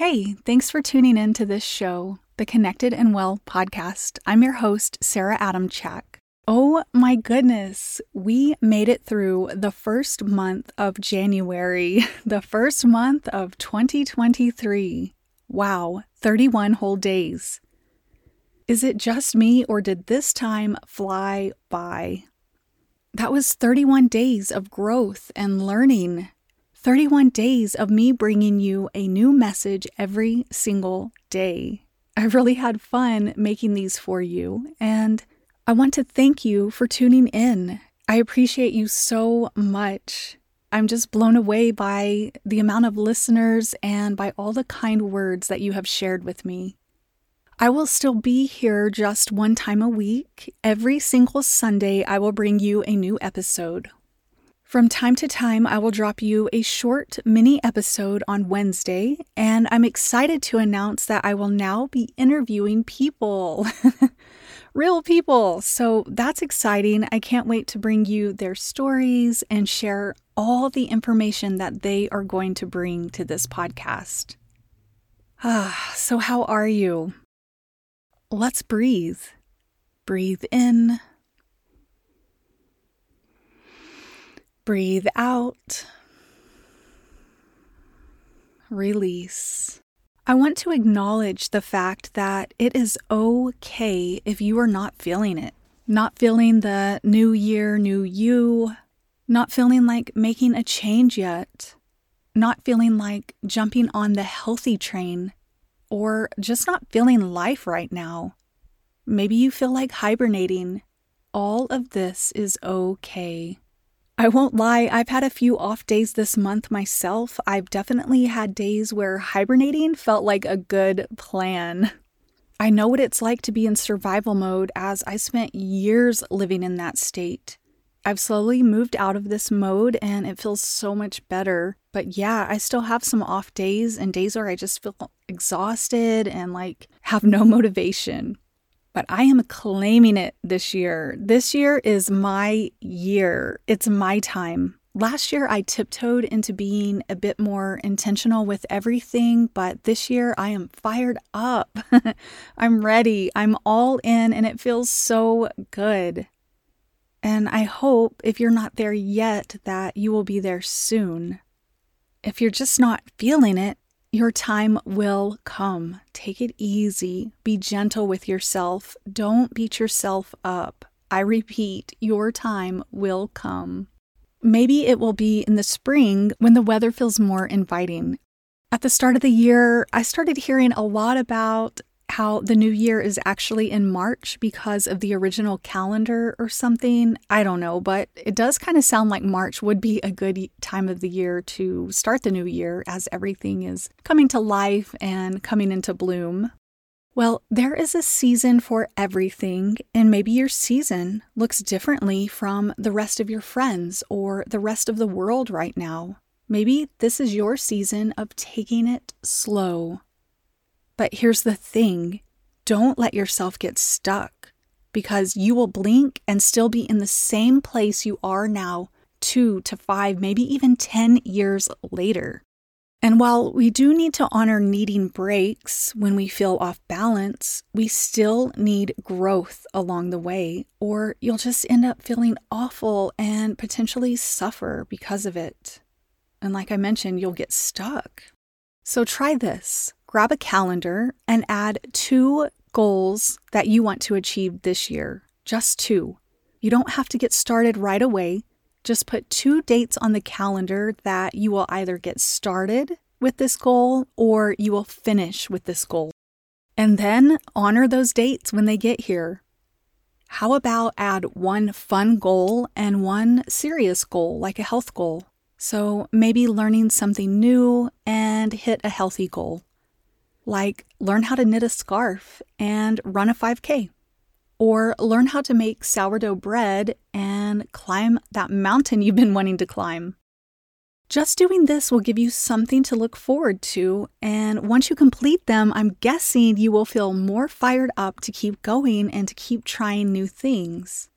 Hey, thanks for tuning in to this show, the Connected and Well podcast. I'm your host, Sara Adamchak. Oh my goodness, we made it through the first month of January, the first month of 2023. Wow, 31 whole days. Is it just me, or did this time fly by? That was 31 days of growth and learning. 31 days of me bringing you a new message every single day. I really had fun making these for you, and I want to thank you for tuning in. I appreciate you so much. I'm just blown away by the amount of listeners and by all the kind words that you have shared with me. I will still be here just one time a week. Every single Sunday, I will bring you a new episode. From time to time, I will drop you a short mini episode on Wednesday, and I'm excited to announce that I will now be interviewing people. Real people. So that's exciting. I can't wait to bring you their stories and share all the information that they are going to bring to this podcast. Ah, so how are you? Let's breathe. Breathe in. Breathe out. Release. I want to acknowledge the fact that it is okay if you are not feeling it. Not feeling the new year, new you. Not feeling like making a change yet. Not feeling like jumping on the healthy train or just not feeling life right now. Maybe you feel like hibernating. All of this is okay. I won't lie, I've had a few off days this month myself. I've definitely had days where hibernating felt like a good plan. I know what it's like to be in survival mode as I spent years living in that state. I've slowly moved out of this mode and it feels so much better. But yeah, I still have some off days and days where I just feel exhausted and like have no motivation. But I am claiming it this year. This year is my year. It's my time. Last year, I tiptoed into being a bit more intentional with everything, but this year I am fired up. I'm ready. I'm all in, and it feels so good. And I hope if you're not there yet, that you will be there soon. If you're just not feeling it, your time will come. Take it easy. Be gentle with yourself. Don't beat yourself up. I repeat, your time will come. Maybe it will be in the spring when the weather feels more inviting. At the start of the year, I started hearing a lot about how the new year is actually in March because of the original calendar or something. I don't know, but it does kind of sound like March would be a good time of the year to start the new year as everything is coming to life and coming into bloom. Well, there is a season for everything, and maybe your season looks differently from the rest of your friends or the rest of the world right now. Maybe this is your season of taking it slow but here's the thing don't let yourself get stuck because you will blink and still be in the same place you are now, two to five, maybe even 10 years later. And while we do need to honor needing breaks when we feel off balance, we still need growth along the way, or you'll just end up feeling awful and potentially suffer because of it. And like I mentioned, you'll get stuck. So try this grab a calendar and add two goals that you want to achieve this year. Just two. You don't have to get started right away. Just put two dates on the calendar that you will either get started with this goal or you will finish with this goal. And then honor those dates when they get here. How about add one fun goal and one serious goal, like a health goal? So maybe learning something new and hit a healthy goal like learn how to knit a scarf and run a 5K, or learn how to make sourdough bread and climb that mountain you've been wanting to climb. Just doing this will give you something to look forward to, and once you complete them, I'm guessing you will feel more fired up to keep going and to keep trying new things.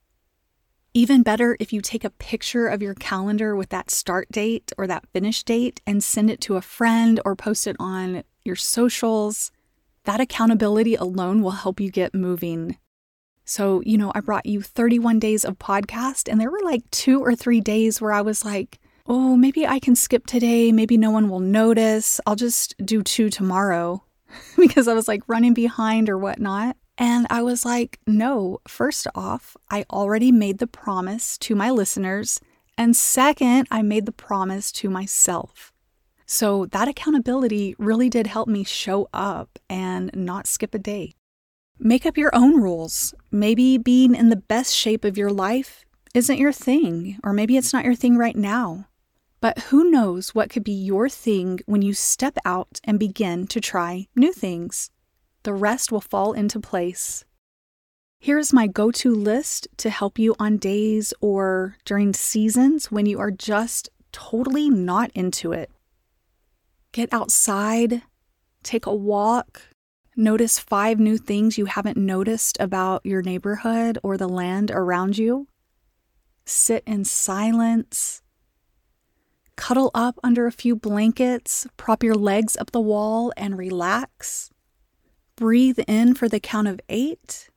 Even better if you take a picture of your calendar with that start date or that finish date and send it to a friend or post it on your socials. That accountability alone will help you get moving. So, you know, I brought you 31 days of podcast, and there were like two or three days where I was like, oh, maybe I can skip today. Maybe no one will notice. I'll just do two tomorrow because I was like running behind or whatnot. And I was like, no, first off, I already made the promise to my listeners. And second, I made the promise to myself. So that accountability really did help me show up and not skip a day. Make up your own rules. Maybe being in the best shape of your life isn't your thing, or maybe it's not your thing right now. But who knows what could be your thing when you step out and begin to try new things? The rest will fall into place. Here's my go to list to help you on days or during seasons when you are just totally not into it. Get outside, take a walk, notice five new things you haven't noticed about your neighborhood or the land around you. Sit in silence. Cuddle up under a few blankets, prop your legs up the wall, and relax. Breathe in for the count of eight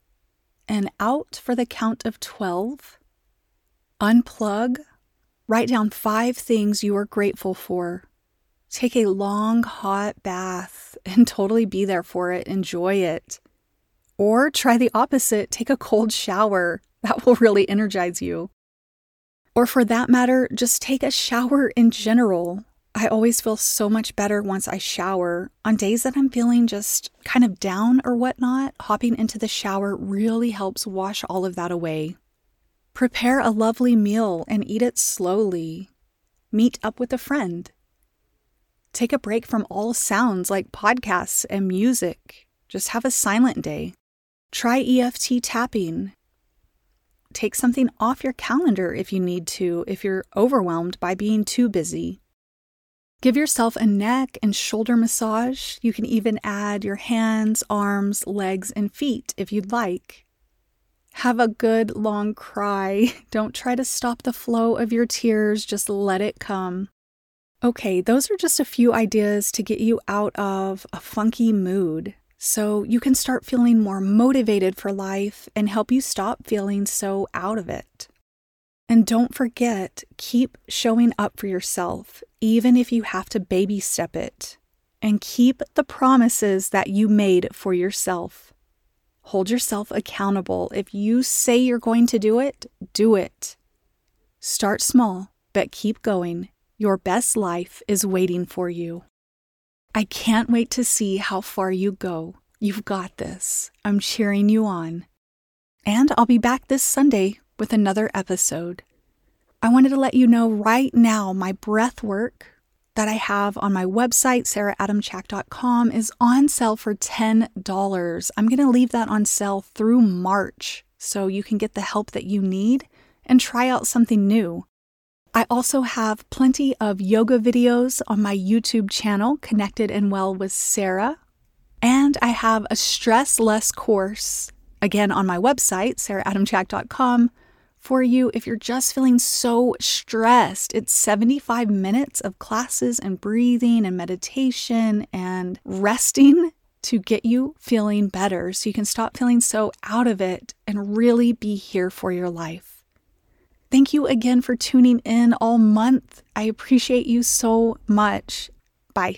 and out for the count of 12. Unplug. Write down five things you are grateful for. Take a long, hot bath and totally be there for it. Enjoy it. Or try the opposite take a cold shower. That will really energize you. Or for that matter, just take a shower in general. I always feel so much better once I shower. On days that I'm feeling just kind of down or whatnot, hopping into the shower really helps wash all of that away. Prepare a lovely meal and eat it slowly. Meet up with a friend. Take a break from all sounds like podcasts and music. Just have a silent day. Try EFT tapping. Take something off your calendar if you need to, if you're overwhelmed by being too busy. Give yourself a neck and shoulder massage. You can even add your hands, arms, legs, and feet if you'd like. Have a good long cry. Don't try to stop the flow of your tears, just let it come. Okay, those are just a few ideas to get you out of a funky mood so you can start feeling more motivated for life and help you stop feeling so out of it. And don't forget, keep showing up for yourself, even if you have to baby step it. And keep the promises that you made for yourself. Hold yourself accountable. If you say you're going to do it, do it. Start small, but keep going your best life is waiting for you. I can't wait to see how far you go. You've got this. I'm cheering you on. And I'll be back this Sunday with another episode. I wanted to let you know right now my breath work that I have on my website, saraadamchak.com, is on sale for $10. I'm going to leave that on sale through March so you can get the help that you need and try out something new. I also have plenty of yoga videos on my YouTube channel, Connected and Well with Sara. And I have a stress less course, again on my website, saraadamchak.com, for you if you're just feeling so stressed. It's 75 minutes of classes and breathing and meditation and resting to get you feeling better so you can stop feeling so out of it and really be here for your life. Thank you again for tuning in all month. I appreciate you so much. Bye.